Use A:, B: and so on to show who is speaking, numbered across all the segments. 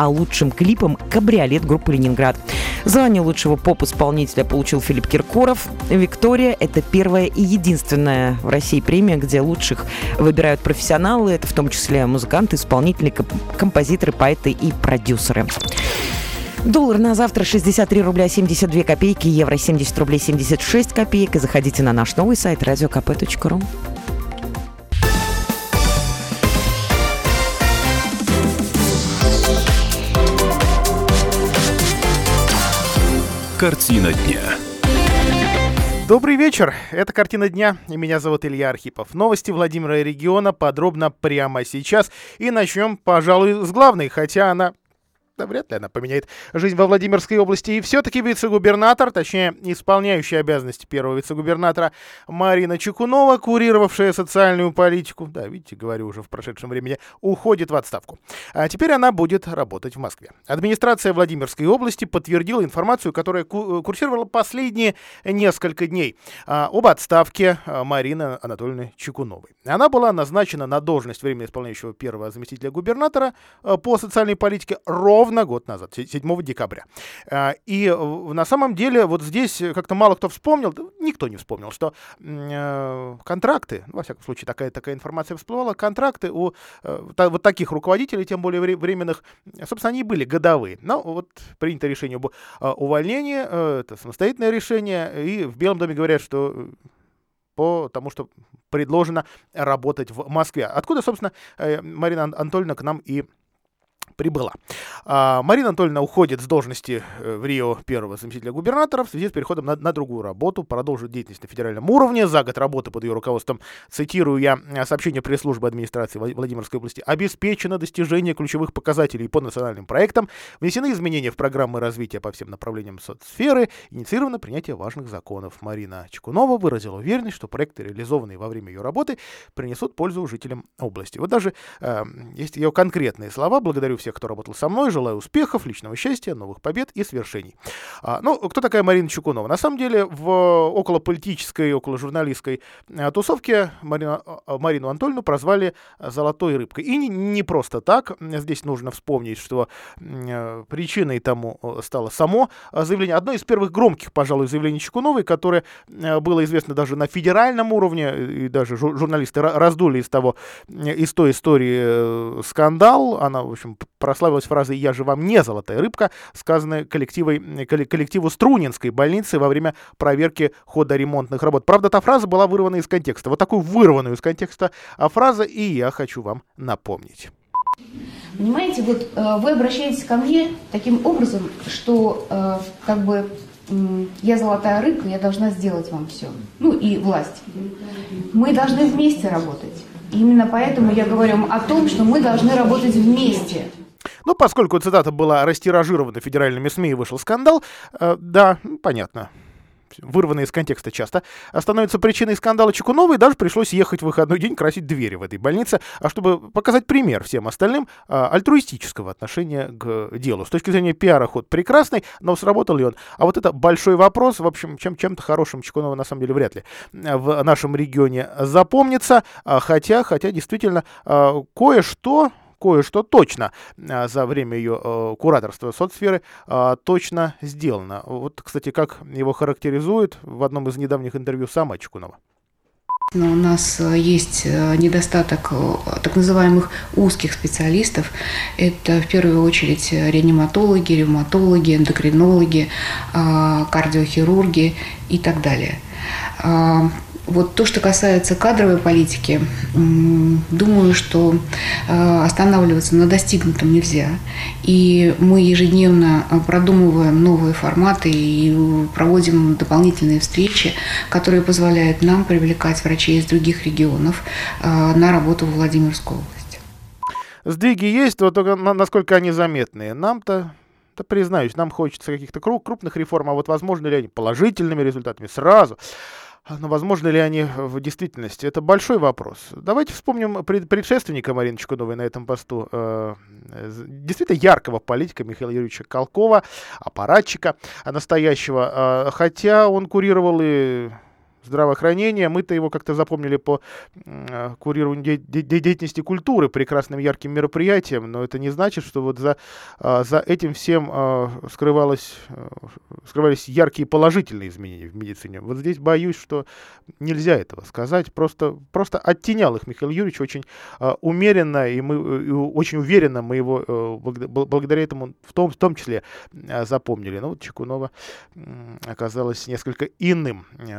A: а лучшим клипом «Кабриолет» группы «Ленинград». Звание лучшего поп-исполнителя получил Филипп Киркоров. «Виктория» — это первая и единственная в России премия, где лучших выбирают профессионалы. Это в том числе музыканты, исполнители, композиторы, поэты и продюсеры. Доллар на завтра 63 рубля 72 копейки, евро 70 рублей 76 копеек. И заходите на наш новый сайт radiokp.ru.
B: Картина дня. Добрый вечер, это «Картина дня», и меня зовут Илья Архипов. Новости Владимира и региона подробно прямо сейчас. И начнем, пожалуй, с главной, хотя она да вряд ли она поменяет жизнь во Владимирской области. И все-таки вице-губернатор, точнее, исполняющий обязанности первого вице-губернатора Марина Чекунова, курировавшая социальную политику, да, видите, говорю уже в прошедшем времени, уходит в отставку. А теперь она будет работать в Москве. Администрация Владимирской области подтвердила информацию, которая курсировала последние несколько дней а, об отставке а, Марины Анатольевны Чекуновой. Она была назначена на должность временно исполняющего первого заместителя губернатора а, по социальной политике ровно ровно год назад, 7 декабря. А, и на самом деле вот здесь как-то мало кто вспомнил, никто не вспомнил, что э, контракты, во всяком случае такая, такая информация всплывала, контракты у э, вот таких руководителей, тем более временных, собственно, они были годовые. Но вот принято решение об э, увольнении, это самостоятельное решение, и в Белом доме говорят, что по тому, что предложено работать в Москве. Откуда, собственно, Марина Анатольевна к нам и прибыла. А, Марина Анатольевна уходит с должности э, в Рио первого заместителя губернатора в связи с переходом на, на другую работу, продолжит деятельность на федеральном уровне. За год работы под ее руководством, цитирую я э, сообщение пресс-службы администрации Владимирской области, обеспечено достижение ключевых показателей по национальным проектам, внесены изменения в программы развития по всем направлениям соцсферы, инициировано принятие важных законов. Марина Чекунова выразила уверенность, что проекты, реализованные во время ее работы, принесут пользу жителям области. Вот даже э, есть ее конкретные слова. Благодарю всех кто работал со мной. Желаю успехов, личного счастья, новых побед и свершений. А, ну, кто такая Марина Чукунова? На самом деле, в околополитической, около журналистской а, тусовке Марина, а, Марину Анатольевну прозвали «золотой рыбкой». И не, не просто так. Здесь нужно вспомнить, что э, причиной тому э, стало само заявление, одно из первых громких, пожалуй, заявлений Чекуновой, которое э, было известно даже на федеральном уровне, и даже журналисты раздули из того, из той истории скандал. Она, в общем, прославилась фразой «Я же вам не золотая рыбка», сказанная коллективой, коллективу Струнинской больницы во время проверки хода ремонтных работ. Правда, та фраза была вырвана из контекста. Вот такую вырванную из контекста а фраза и я хочу вам напомнить.
C: Понимаете, вот э, вы обращаетесь ко мне таким образом, что э, как бы я золотая рыбка, я должна сделать вам все. Ну и власть. Мы должны вместе работать. Именно поэтому я говорю о том, что мы должны работать вместе.
B: Ну, поскольку цитата была растиражирована федеральными СМИ и вышел скандал, э, да, понятно вырванные из контекста часто, становится причиной скандала Чекуновой, даже пришлось ехать в выходной день красить двери в этой больнице, а чтобы показать пример всем остальным а, альтруистического отношения к делу. С точки зрения пиара ход прекрасный, но сработал ли он? А вот это большой вопрос, в общем, чем, чем-то хорошим Чекунова на самом деле вряд ли в нашем регионе запомнится, а, хотя, хотя действительно а, кое-что кое-что точно а, за время ее э, кураторства соцсферы а, точно сделано. Вот, кстати, как его характеризует в одном из недавних интервью сама Чекунова.
C: Но у нас э, есть э, недостаток так называемых узких специалистов. Это в первую очередь реаниматологи, ревматологи, эндокринологи, кардиохирурги и так далее. Вот то, что касается кадровой политики, думаю, что э, останавливаться на достигнутом нельзя. И мы ежедневно э, продумываем новые форматы и проводим дополнительные встречи, которые позволяют нам привлекать врачей из других регионов э, на работу в Владимирскую область.
B: Сдвиги есть, вот только насколько они заметные. Нам-то то признаюсь, нам хочется каких-то крупных реформ, а вот возможно ли они положительными результатами сразу? А, но возможно ли они в действительности? Это большой вопрос. Давайте вспомним предшественника Марины Чекуновой на этом посту. Э, действительно яркого политика Михаила Юрьевича Колкова, аппаратчика настоящего. Э, хотя он курировал и здравоохранения. Мы-то его как-то запомнили по э, курированию де- де- деятельности культуры прекрасным ярким мероприятием, но это не значит, что вот за, э, за этим всем э, скрывалось, э, скрывались яркие положительные изменения в медицине. Вот здесь боюсь, что нельзя этого сказать. Просто, просто оттенял их Михаил Юрьевич очень э, умеренно, и мы э, очень уверенно мы его благодаря этому в том, в том числе запомнили. Но вот Чекунова оказалась несколько иным э,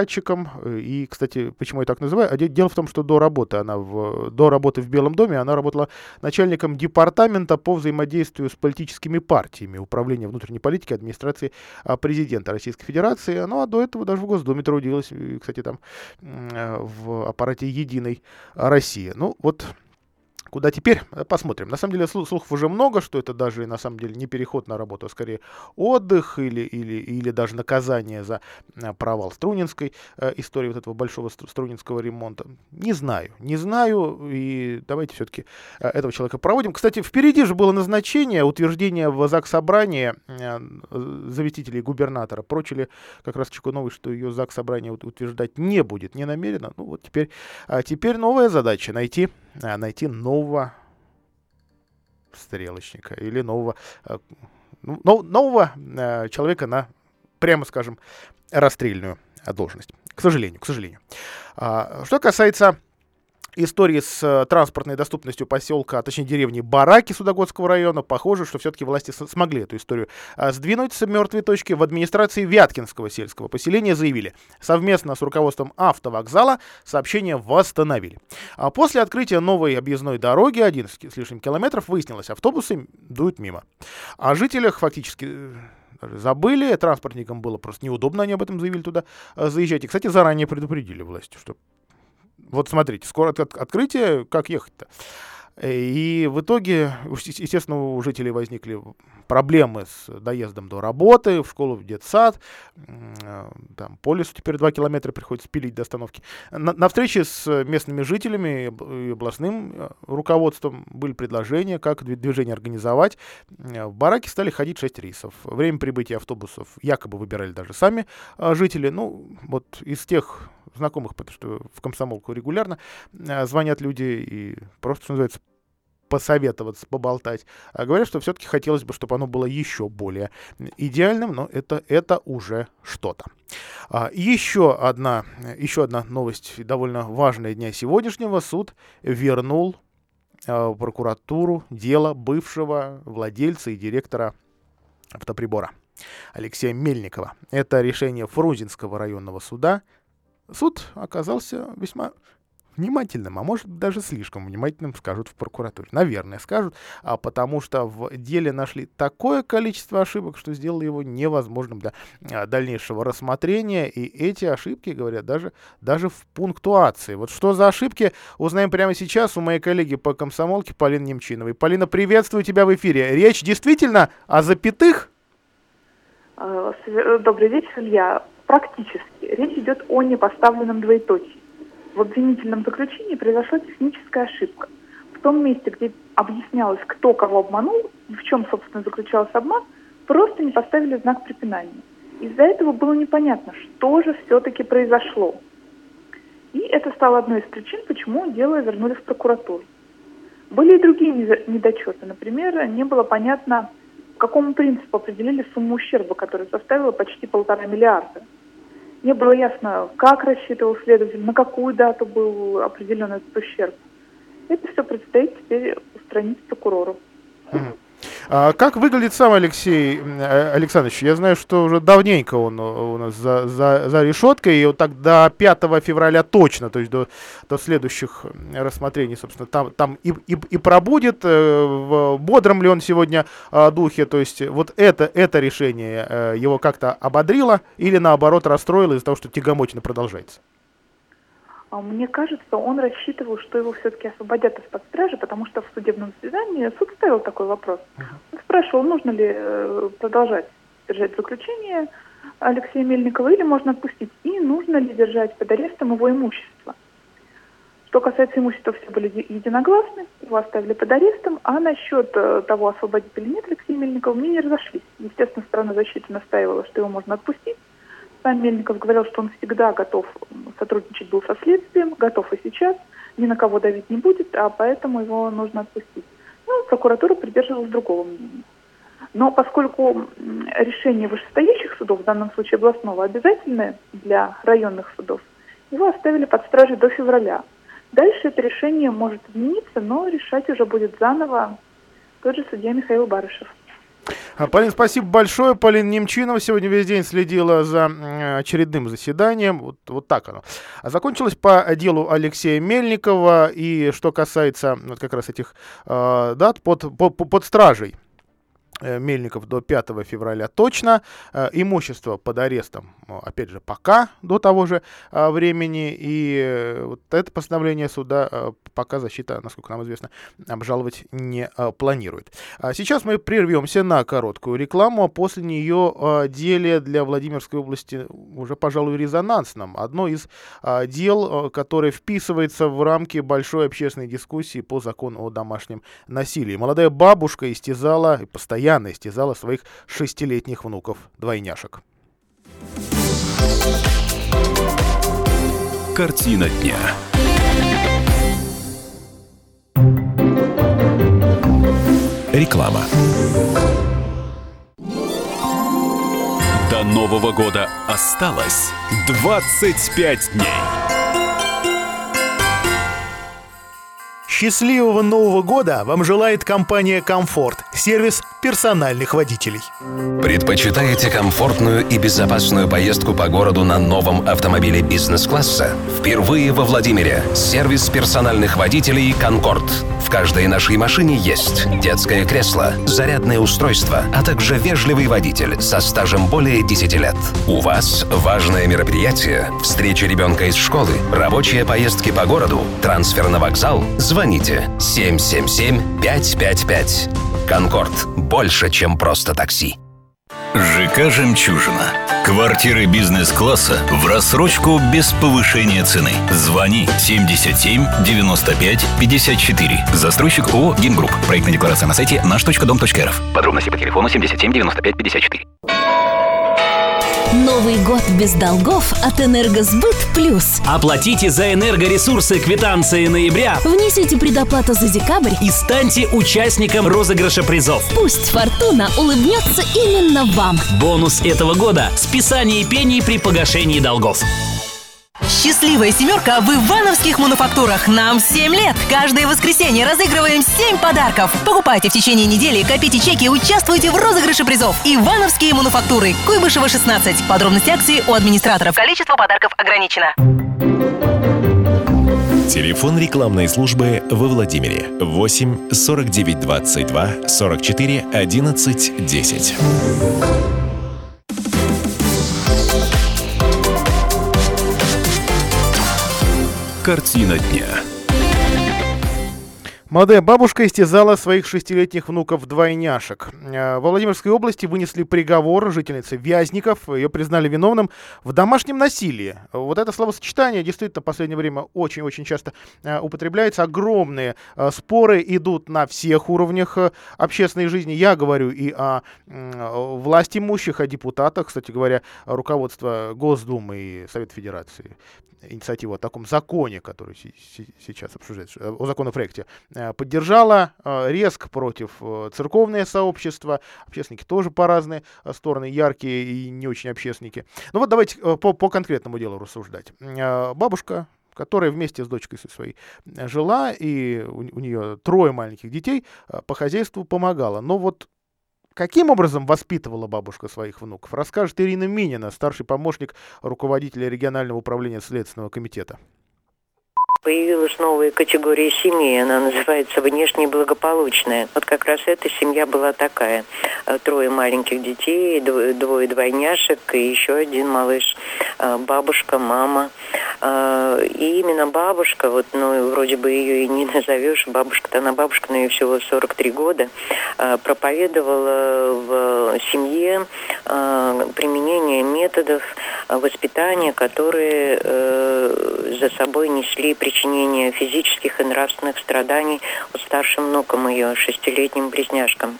B: аппаратчиком. И, кстати, почему я так называю? А дело в том, что до работы она в, до работы в Белом доме она работала начальником департамента по взаимодействию с политическими партиями Управления внутренней политики администрации а, президента Российской Федерации. Ну а до этого даже в Госдуме трудилась, кстати, там э, в аппарате Единой России. Ну вот Куда теперь? Э, посмотрим. На самом деле слухов уже много, что это даже на самом деле не переход на работу, а скорее отдых или, или, или даже наказание за э, провал Струнинской э, истории вот этого большого Струнинского ремонта. Не знаю, не знаю, и давайте все-таки этого человека проводим. Кстати, впереди же было назначение, утверждение в ЗАГС собрания заместителей губернатора. Прочили как раз Чекуновой, что ее ЗАГС собрание утверждать не будет, не намерено. Ну вот теперь, а теперь новая задача найти, найти нового стрелочника или нового, э, ну, нового э, человека на, прямо скажем, расстрельную должность. К сожалению, к сожалению. А, что касается истории с э, транспортной доступностью поселка, а точнее деревни Бараки Судогодского района, похоже, что все-таки власти смогли эту историю а, сдвинуть с мертвой точки. В администрации Вяткинского сельского поселения заявили, совместно с руководством автовокзала сообщение восстановили. А после открытия новой объездной дороги, 11 с лишним километров, выяснилось, автобусы дуют мимо. О жителях фактически э, забыли, транспортникам было просто неудобно, они об этом заявили туда э, заезжать. И, кстати, заранее предупредили власти, что вот смотрите, скоро от открытие, как ехать-то? И в итоге, естественно, у жителей возникли проблемы с доездом до работы, в школу, в детсад. Там по лесу теперь 2 километра приходится пилить до остановки. На, на встрече с местными жителями и областным э, руководством были предложения, как движение организовать. В бараке стали ходить 6 рейсов. Время прибытия автобусов якобы выбирали даже сами э, жители. Ну, вот из тех знакомых, потому что в комсомолку регулярно э, звонят люди и просто, что называется, посоветоваться, поболтать. А говорят, что все-таки хотелось бы, чтобы оно было еще более идеальным, но это, это уже что-то. А, еще, одна, еще одна новость, довольно важная дня сегодняшнего. Суд вернул а, прокуратуру дело бывшего владельца и директора автоприбора Алексея Мельникова. Это решение Фрунзенского районного суда. Суд оказался весьма внимательным, а может даже слишком внимательным, скажут в прокуратуре. Наверное, скажут, а потому что в деле нашли такое количество ошибок, что сделало его невозможным для а, дальнейшего рассмотрения. И эти ошибки, говорят, даже, даже в пунктуации. Вот что за ошибки, узнаем прямо сейчас у моей коллеги по комсомолке Полины Немчиновой. Полина, приветствую тебя в эфире. Речь действительно о запятых?
D: А, добрый вечер, Илья. Практически. Речь идет о непоставленном двоеточии в обвинительном заключении произошла техническая ошибка. В том месте, где объяснялось, кто кого обманул и в чем, собственно, заключался обман, просто не поставили знак препинания. Из-за этого было непонятно, что же все-таки произошло. И это стало одной из причин, почему дело вернули в прокуратуру. Были и другие недочеты. Например, не было понятно, по какому принципу определили сумму ущерба, которая составила почти полтора миллиарда. Не было ясно, как рассчитывал следователь, на какую дату был определен этот ущерб. Это все предстоит теперь устранить прокурору.
B: А как выглядит сам Алексей э, Александрович? Я знаю, что уже давненько он у нас за, за, за решеткой, и вот так до 5 февраля точно, то есть до, до следующих рассмотрений, собственно, там, там и, и, и пробудет, э, в бодром ли он сегодня э, духе, то есть вот это, это решение его как-то ободрило или наоборот расстроило из-за того, что тягомотина продолжается?
D: А мне кажется, он рассчитывал, что его все-таки освободят из-под стражи, потому что в судебном заседании суд ставил такой вопрос. Он спрашивал, нужно ли э, продолжать держать заключение Алексея Мельникова или можно отпустить, и нужно ли держать под арестом его имущество. Что касается имущества, все были единогласны, его оставили под арестом, а насчет э, того, освободить или нет Алексея Мельникова, мне не разошлись. Естественно, сторона защиты настаивала, что его можно отпустить, Сам Мельников говорил, что он всегда готов сотрудничать был со следствием, готов и сейчас, ни на кого давить не будет, а поэтому его нужно отпустить. Ну, прокуратура придерживалась другого мнения. Но поскольку решение вышестоящих судов, в данном случае областного, обязательное для районных судов, его оставили под стражей до февраля. Дальше это решение может измениться, но решать уже будет заново тот же судья Михаил Барышев.
B: А, Полин, спасибо большое. Полин Немчинова сегодня весь день следила за очередным заседанием. Вот, вот так оно. А закончилось по делу Алексея Мельникова. И что касается вот как раз этих э, дат под, под, под стражей. Э, Мельников до 5 февраля точно. Э, имущество под арестом, опять же, пока до того же э, времени. И вот это постановление суда пока защита, насколько нам известно, обжаловать не планирует. А сейчас мы прервемся на короткую рекламу, а после нее деле для Владимирской области уже, пожалуй, резонансном. Одно из дел, которое вписывается в рамки большой общественной дискуссии по закону о домашнем насилии. Молодая бабушка истязала и постоянно постоянно истязала своих шестилетних внуков-двойняшек.
E: Картина дня. Реклама. До Нового года осталось 25 дней.
F: Счастливого Нового года вам желает компания «Комфорт» – сервис персональных водителей.
G: Предпочитаете комфортную и безопасную поездку по городу на новом автомобиле бизнес-класса? Впервые во Владимире сервис персональных водителей «Конкорд». В каждой нашей машине есть детское кресло, зарядное устройство, а также вежливый водитель со стажем более 10 лет. У вас важное мероприятие, встреча ребенка из школы, рабочие поездки по городу, трансфер на вокзал – звоните 777-555. «Конкорд» – больше, чем просто такси.
E: ЖК «Жемчужина». Квартиры бизнес-класса в рассрочку без повышения цены. Звони 77 95 54. Застройщик ООО «Гингрупп». Проектная декларация на сайте наш.дом.рф. Подробности по телефону 77 95 54.
H: Новый год без долгов от Энергосбыт Плюс.
I: Оплатите за энергоресурсы квитанции ноября.
H: Внесите предоплату за декабрь.
I: И станьте участником розыгрыша призов.
H: Пусть фортуна улыбнется именно вам.
I: Бонус этого года – списание пений при погашении долгов.
J: Счастливая семерка в Ивановских мануфактурах. Нам 7 лет. Каждое воскресенье разыгрываем 7 подарков. Покупайте в течение недели, копите чеки, участвуйте в розыгрыше призов. Ивановские мануфактуры. Куйбышева 16. Подробности акции у администраторов. Количество подарков ограничено.
E: Телефон рекламной службы во Владимире 8 49 22 44 11 10. Картина дня.
B: Молодая бабушка истязала своих шестилетних внуков-двойняшек. Э, во Владимирской области вынесли приговор жительнице Вязников. Ее признали виновным в домашнем насилии. Вот это словосочетание действительно в последнее время очень-очень часто э, употребляется. Огромные э, споры идут на всех уровнях общественной жизни. Я говорю и о власть имущих, о депутатах. Кстати говоря, руководство Госдумы и Совет Федерации инициативу о таком законе, который сейчас обсуждается, о законопроекте, Э, поддержала э, резко против э, церковное сообщество, общественники тоже по разные стороны, яркие и не очень общественники. Ну вот давайте по, по конкретному делу рассуждать. Бабушка которая вместе с дочкой своей жила, и у, у нее трое маленьких детей, по хозяйству помогала. Но вот Каким образом воспитывала бабушка своих внуков, расскажет Ирина Минина, старший помощник руководителя регионального управления Следственного комитета.
K: Появилась новая категория семьи, она называется внешне благополучная. Вот как раз эта семья была такая. Э, трое маленьких детей, двое двойняшек и еще один малыш. Э, бабушка, мама. Э, и именно бабушка, вот, ну, вроде бы ее и не назовешь, бабушка-то она бабушка, но ей всего 43 года, проповедовала в семье применение методов воспитания, которые за собой несли причинение физических и нравственных страданий у старшим внукам ее, шестилетним близняшкам.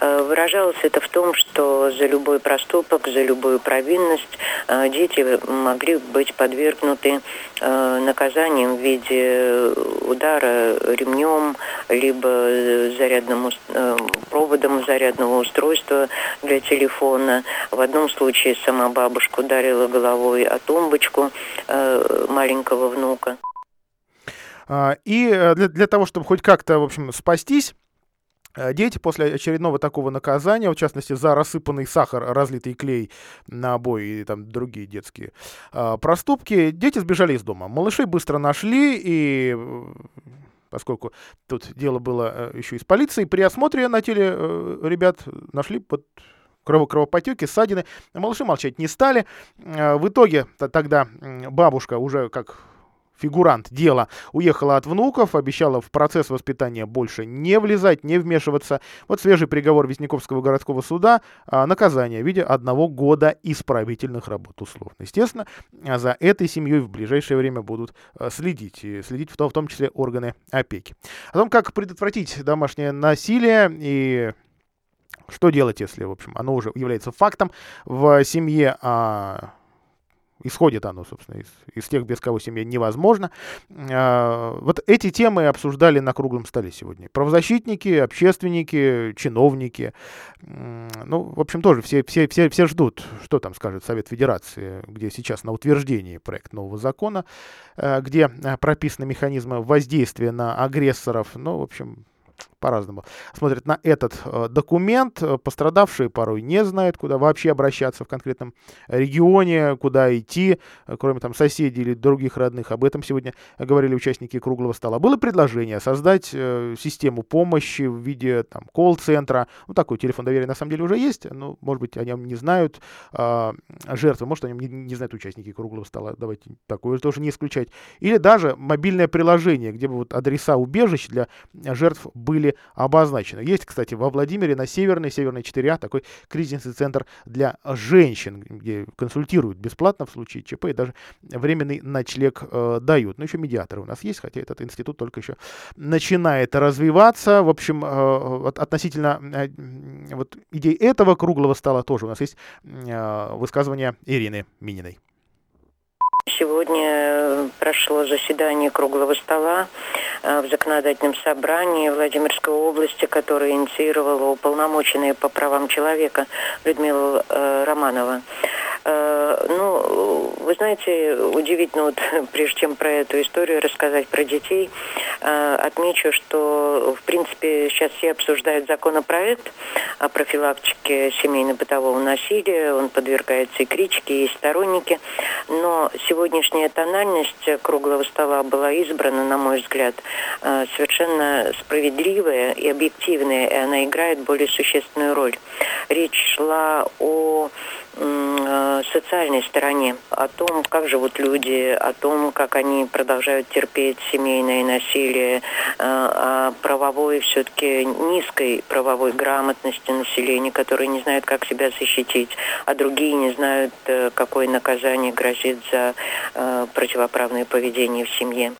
K: Выражалось это в том, что за любой проступок, за любую провинность дети могли быть подвергнуты наказанием в виде удара ремнем, либо зарядным проводом зарядного устройства для телефона. В одном случае сама бабушка ударила головой о тумбочку маленького внука.
B: А, и э, для, для того, чтобы хоть как-то, в общем, спастись, э, Дети после очередного такого наказания, в частности, за рассыпанный сахар, разлитый клей на обои и там другие детские э, проступки, дети сбежали из дома. Малышей быстро нашли, и э, поскольку тут дело было еще и с полицией, при осмотре на теле э, ребят нашли под кровопотеки, ссадины. Малыши молчать не стали. В итоге тогда бабушка уже как фигурант дела, уехала от внуков, обещала в процесс воспитания больше не влезать, не вмешиваться. Вот свежий приговор Вестняковского городского суда, а, наказание в виде одного года исправительных работ условно. Естественно, за этой семьей в ближайшее время будут а, следить, и следить в том, в том числе органы опеки. О том, как предотвратить домашнее насилие и что делать, если, в общем, оно уже является фактом в семье, а исходит оно, собственно, из, из тех, без кого семья невозможно. А, вот эти темы обсуждали на круглом столе сегодня. Правозащитники, общественники, чиновники. Ну, в общем, тоже все, все, все, все ждут, что там скажет Совет Федерации, где сейчас на утверждении проект нового закона, э, где э, прописаны механизмы воздействия на агрессоров. Ну, в общем, по-разному смотрят на этот э, документ. Пострадавшие порой не знают, куда вообще обращаться в конкретном регионе, куда идти, э, кроме там соседей или других родных. Об этом сегодня говорили участники круглого стола. Было предложение создать э, систему помощи в виде там колл-центра. Ну, такой телефон доверия на самом деле уже есть, но, может быть, о нем не знают э, жертвы, может, о нем не, не знают участники круглого стола. Давайте такое тоже не исключать. Или даже мобильное приложение, где бы вот адреса убежищ для жертв были обозначены. Есть, кстати, во Владимире на Северной, Северной 4А, такой кризисный центр для женщин, где консультируют бесплатно в случае ЧП и даже временный ночлег э, дают. Но еще медиаторы у нас есть, хотя этот институт только еще начинает развиваться. В общем, э, относительно э, вот идей этого круглого стола тоже у нас есть э, высказывание Ирины Мининой.
K: Сегодня прошло заседание круглого стола э, в законодательном собрании Владимирской области, которое инициировала уполномоченная по правам человека Людмила э, Романова. Э, ну, вы знаете, удивительно, вот, прежде чем про эту историю рассказать про детей, отмечу, что, в принципе, сейчас все обсуждают законопроект о профилактике семейно-бытового насилия, он подвергается и критике, и сторонники, но сегодняшняя тональность круглого стола была избрана, на мой взгляд, э, совершенно справедливая и объективная, и она играет более существенную роль. Речь шла о Э, социальной стороне, о том, как живут люди, о том, как они продолжают терпеть семейное насилие, э, о правовой все-таки низкой правовой грамотности населения, которые не знают, как себя защитить, а другие не знают, э, какое наказание грозит за противоправное поведение в семье.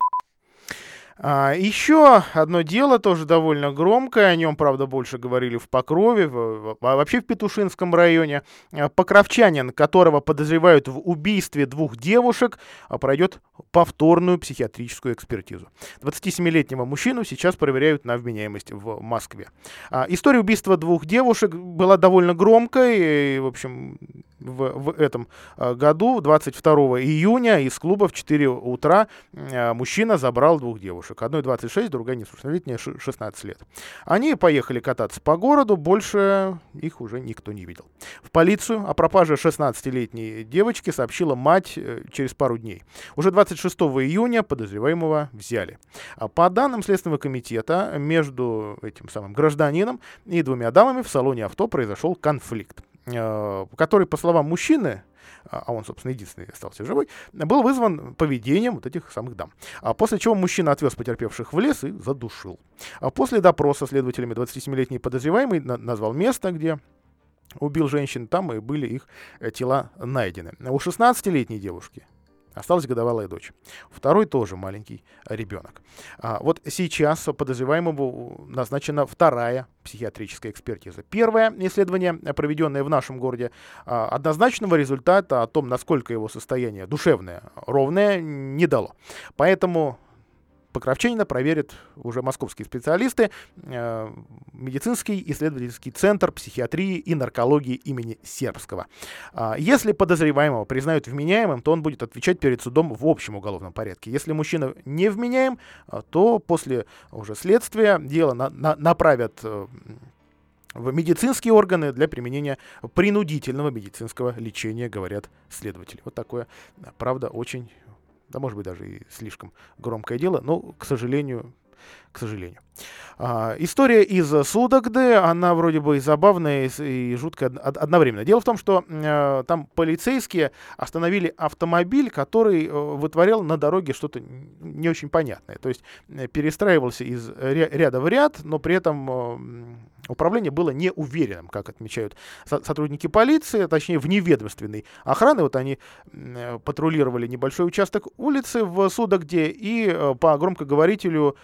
B: А, еще одно дело, тоже довольно громкое, о нем, правда, больше говорили в Покрове, в, а вообще в Петушинском районе. А, покровчанин, которого подозревают в убийстве двух девушек, а, пройдет повторную психиатрическую экспертизу. 27-летнего мужчину сейчас проверяют на вменяемость в Москве. А, история убийства двух девушек была довольно громкой, и, в общем, в, в этом году, 22 июня, из клуба в 4 утра мужчина забрал двух девушек. Одной 26, другая несовершеннолетняя 16 лет. Они поехали кататься по городу, больше их уже никто не видел. В полицию о пропаже 16-летней девочки сообщила мать э, через пару дней. Уже 26 июня подозреваемого взяли. А по данным Следственного комитета, между этим самым гражданином и двумя дамами в салоне авто произошел конфликт э, который, по словам мужчины, а, а он, собственно, единственный остался живой, был вызван поведением вот этих самых дам. А после чего мужчина отвез потерпевших в лес и задушил. А после допроса следователями 27-летний подозреваемый назвал место, где убил женщин, там и были их э, тела найдены. У 16-летней девушки Осталась годовалая дочь. Второй тоже маленький ребенок. А, вот сейчас подозреваемому назначена вторая психиатрическая экспертиза. Первое исследование, проведенное в нашем городе, а, однозначного результата о том, насколько его состояние душевное ровное, не дало. Поэтому Покровчанина проверят уже московские специалисты, э, медицинский исследовательский центр психиатрии и наркологии имени Сербского. Э, если подозреваемого признают вменяемым, то он будет отвечать перед судом в общем уголовном порядке. Если мужчина не вменяем, э, то после уже следствия дело на, на, направят э, в медицинские органы для применения принудительного медицинского лечения, говорят следователи. Вот такое, правда, очень да, может быть, даже и слишком громкое дело, но, к сожалению, к сожалению. А, история из Судогды, она вроде бы и забавная, и, жуткая одновременно. Дело в том, что э, там полицейские остановили автомобиль, который э, вытворял на дороге что-то не очень понятное. То есть э, перестраивался из ряда в ряд, но при этом управление было неуверенным, как отмечают со сотрудники полиции, точнее в неведомственной охраны. Вот они патрулировали небольшой участок улицы в Судогде и по громкоговорителю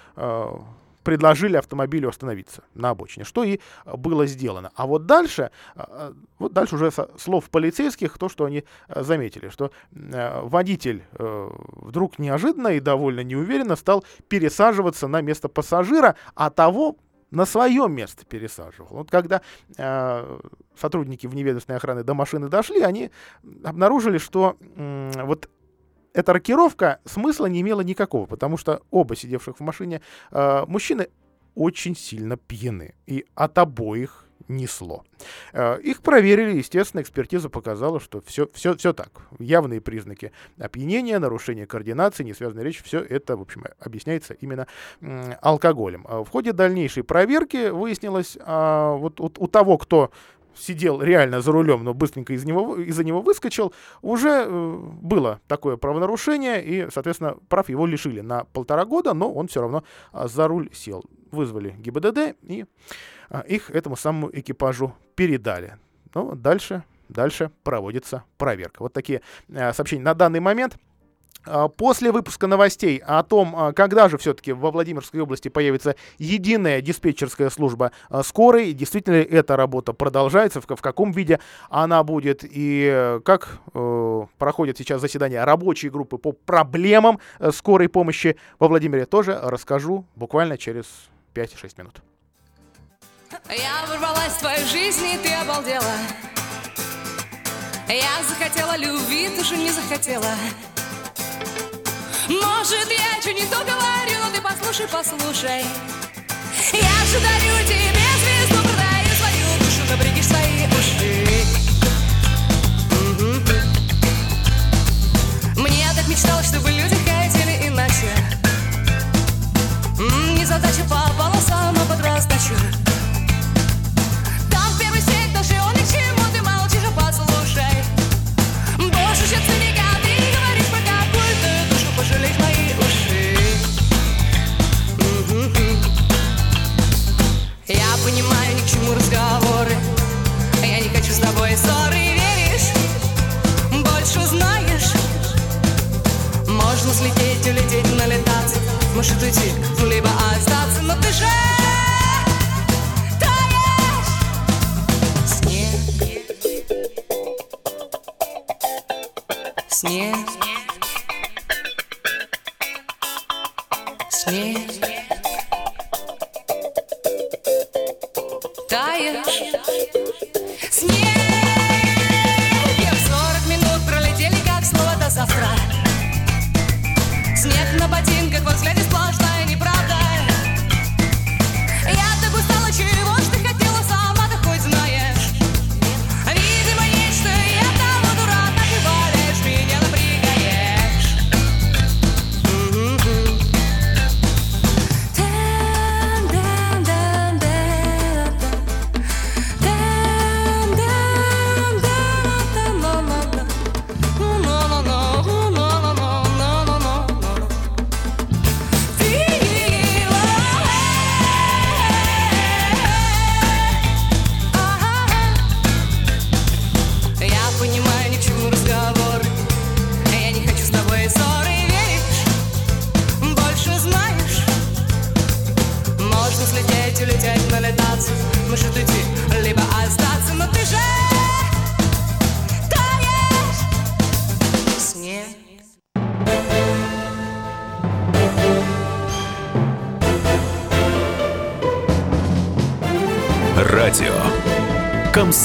B: предложили автомобилю остановиться на обочине, что и было сделано. А вот дальше, а, вот дальше уже со слов полицейских, то, что они э, заметили, что э, водитель э, вдруг неожиданно и довольно неуверенно стал пересаживаться на место пассажира, а того на свое место пересаживал. Вот когда э, сотрудники в неведомственной охраны до машины дошли, они обнаружили, что э, вот эта рокировка смысла не имела никакого, потому что оба сидевших в машине э, мужчины очень сильно пьяны. И от обоих несло. Э, их проверили, естественно, экспертиза показала, что все, все, все так. Явные признаки опьянения, нарушения координации, несвязанная речь, все это, в общем, объясняется именно алкоголем. Э, в ходе дальнейшей проверки выяснилось, а, вот у, у того, кто сидел реально за рулем, но быстренько из него, из-за него выскочил, уже э, было такое правонарушение, и, соответственно, прав его лишили на полтора года, но он все равно э, за руль сел. Вызвали ГИБДД, и э, их этому самому экипажу передали. Ну, дальше, дальше проводится проверка. Вот такие э, сообщения на данный момент. А, после выпуска новостей о том, а, когда же все-таки во Владимирской области появится единая диспетчерская служба а, скорой, действительно ли эта работа продолжается, в, каком виде она будет и как э, проходит сейчас заседание рабочей группы по проблемам э, скорой помощи во Владимире, тоже расскажу буквально через 5-6 минут.
L: Я ворвалась в твою жизнь, и ты обалдела. Я захотела любви, ты же не захотела. Может, я что не то говорю, но ты послушай, послушай. Я же дарю тебе звезду, продаю свою душу, напряги свои уши. Мне так мечталось, чтобы люди хотели иначе. Не задача по волосам, а под раздачу. Разговоры. Я не хочу с тобой ссоры, веришь? Больше знаешь Можно слететь, улететь, налетаться. Может уйти, либо остаться. Но ты же таешь! Снег. Снег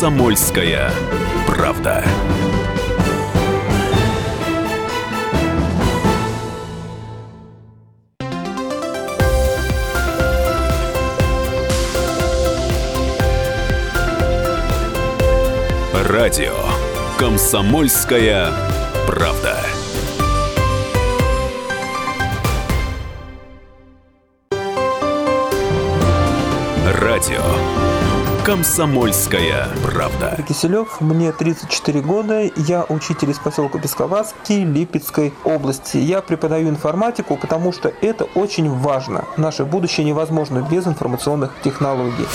M: Комсомольская правда. Радио Комсомольская правда. Радио Комсомольская правда.
N: Киселев, мне 34 года, я учитель из поселка Песковацкий Липецкой области. Я преподаю информатику, потому что это очень важно. Наше будущее невозможно без информационных технологий.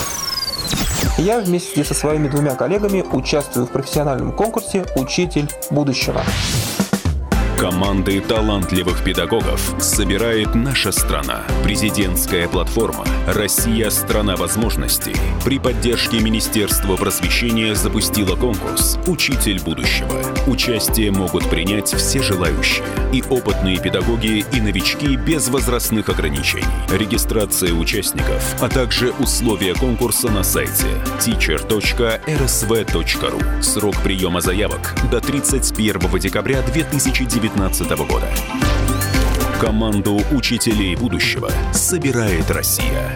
N: Я вместе со своими двумя коллегами участвую в профессиональном конкурсе «Учитель будущего».
M: Команды талантливых педагогов собирает наша страна. Президентская платформа «Россия – страна возможностей» при поддержке Министерства просвещения запустила конкурс «Учитель будущего». Участие могут принять все желающие. И опытные педагоги, и новички без возрастных ограничений. Регистрация участников, а также условия конкурса на сайте teacher.rsv.ru. Срок приема заявок до 31 декабря 2019 2019 года. Команду учителей будущего собирает Россия.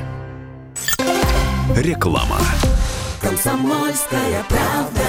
M: Реклама.
H: Комсомольская правда.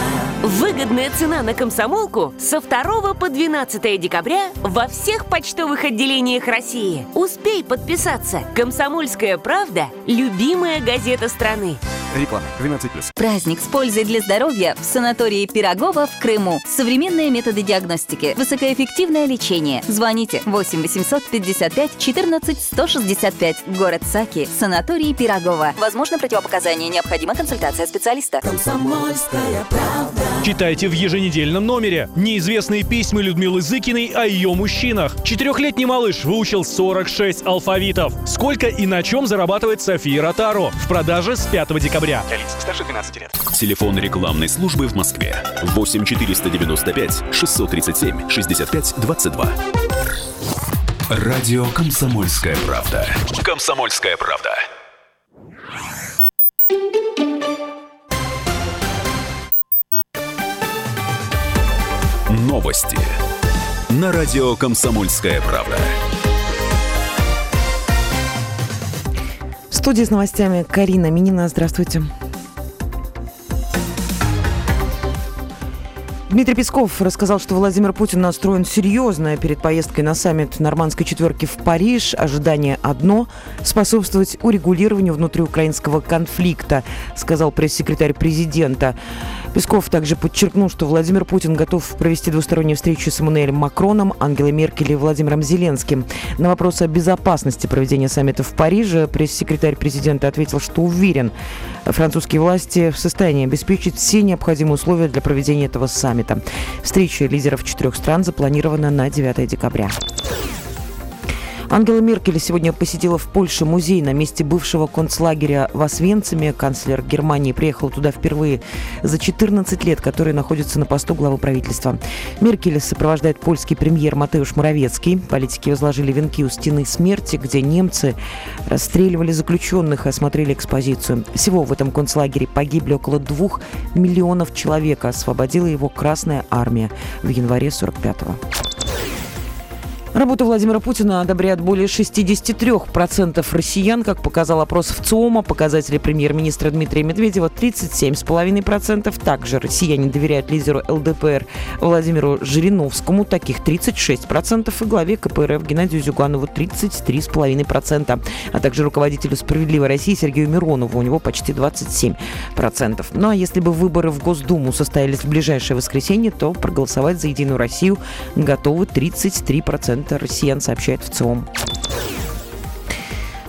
H: Выгодная цена на комсомолку со 2 по 12 декабря во всех почтовых отделениях России. Успей подписаться. Комсомольская правда – любимая газета страны.
O: Реклама 12+.
P: Праздник с пользой для здоровья в санатории Пирогова в Крыму. Современные методы диагностики, высокоэффективное лечение. Звоните 8 855 14 165. Город Саки. Санаторий Пирогова. Возможно, противопоказания. Необходима консультация специалиста.
H: Комсомольская правда.
Q: Читайте в еженедельном номере. Неизвестные письма Людмилы Зыкиной о ее мужчинах. Четырехлетний малыш выучил 46 алфавитов. Сколько и на чем зарабатывает София Ротаро в продаже с 5 декабря.
O: Для лиц старше 12 лет.
M: Телефон рекламной службы в Москве 8 495 637 65 22. Радио Комсомольская правда. Комсомольская правда. Новости. На радио Комсомольская правда.
A: В студии с новостями Карина Минина. Здравствуйте. Дмитрий Песков рассказал, что Владимир Путин настроен серьезно перед поездкой на саммит нормандской четверки в Париж. Ожидание одно – способствовать урегулированию внутриукраинского конфликта, сказал пресс-секретарь президента. Песков также подчеркнул, что Владимир Путин готов провести двустороннюю встречу с Эммануэлем Макроном, Ангелой Меркель и Владимиром Зеленским. На вопрос о безопасности проведения саммита в Париже пресс-секретарь президента ответил, что уверен, французские власти в состоянии обеспечить все необходимые условия для проведения этого саммита. Встреча лидеров четырех стран запланирована на 9 декабря. Ангела Меркель сегодня посетила в Польше музей на месте бывшего концлагеря в Освенциме. Канцлер Германии приехал туда впервые за 14 лет, который находится на посту главы правительства. Меркель сопровождает польский премьер Матеуш Моровецкий. Политики возложили венки у стены смерти, где немцы расстреливали заключенных и осмотрели экспозицию. Всего в этом концлагере погибли около двух миллионов человек. Освободила его Красная армия в январе 45-го. Работу Владимира Путина одобряют более 63% россиян, как показал опрос в ЦИОМа. Показатели премьер-министра Дмитрия Медведева 37,5%. Также россияне доверяют лидеру ЛДПР Владимиру Жириновскому, таких 36%, и главе КПРФ Геннадию Зюганову 33,5%, а также руководителю «Справедливой России» Сергею Миронову, у него почти 27%. Ну а если бы выборы в Госдуму состоялись в ближайшее воскресенье, то проголосовать за «Единую Россию» готовы 33% россиян, сообщает в ЦИОМ.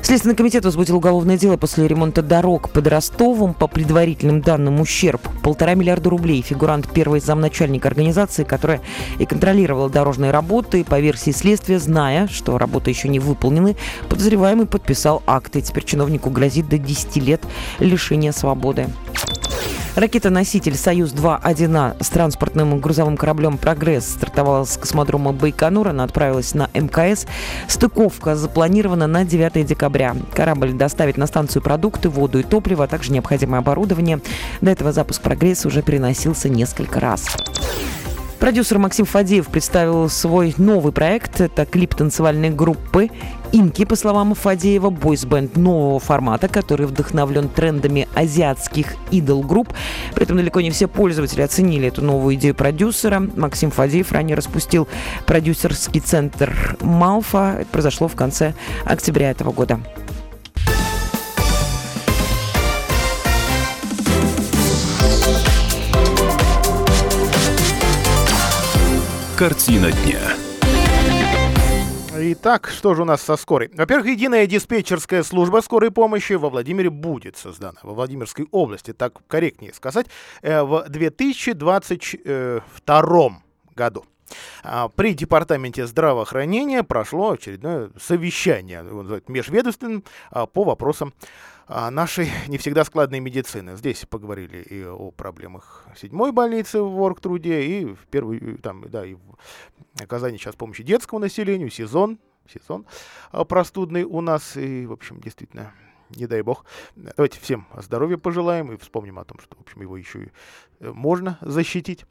A: Следственный комитет возбудил уголовное дело после ремонта дорог под Ростовом. По предварительным данным, ущерб полтора миллиарда рублей. Фигурант первый замначальника организации, которая и контролировала дорожные работы. По версии следствия, зная, что работы еще не выполнены, подозреваемый подписал акт. И теперь чиновнику грозит до 10 лет лишения свободы. Ракета-носитель «Союз-2-1А» с транспортным грузовым кораблем «Прогресс» стартовала с космодрома Байконур. Она отправилась на МКС. Стыковка запланирована на 9 декабря. Корабль доставит на станцию продукты, воду и топливо, а также необходимое оборудование. До этого запуск «Прогресса» уже переносился несколько раз. Продюсер Максим Фадеев представил свой новый проект. Это клип танцевальной группы «Инки», по словам Фадеева, бойсбенд нового формата, который вдохновлен трендами азиатских идол-групп. При этом далеко не все пользователи оценили эту новую идею продюсера. Максим Фадеев ранее распустил продюсерский центр «Малфа». Это произошло в конце октября этого года.
M: Картина дня.
B: Итак, что же у нас со скорой? Во-первых, единая диспетчерская служба скорой помощи во Владимире будет создана, во Владимирской области, так корректнее сказать, э, в 2022 году. А, при Департаменте здравоохранения прошло очередное совещание межведомственным а, по вопросам нашей не всегда складной медицины. Здесь поговорили и о проблемах седьмой больницы в Оргтруде, и в первой, там, да, и в оказании сейчас помощи детскому населению, сезон, сезон простудный у нас, и, в общем, действительно, не дай бог. Давайте всем здоровья пожелаем и вспомним о том, что, в общем, его еще и э, можно защитить.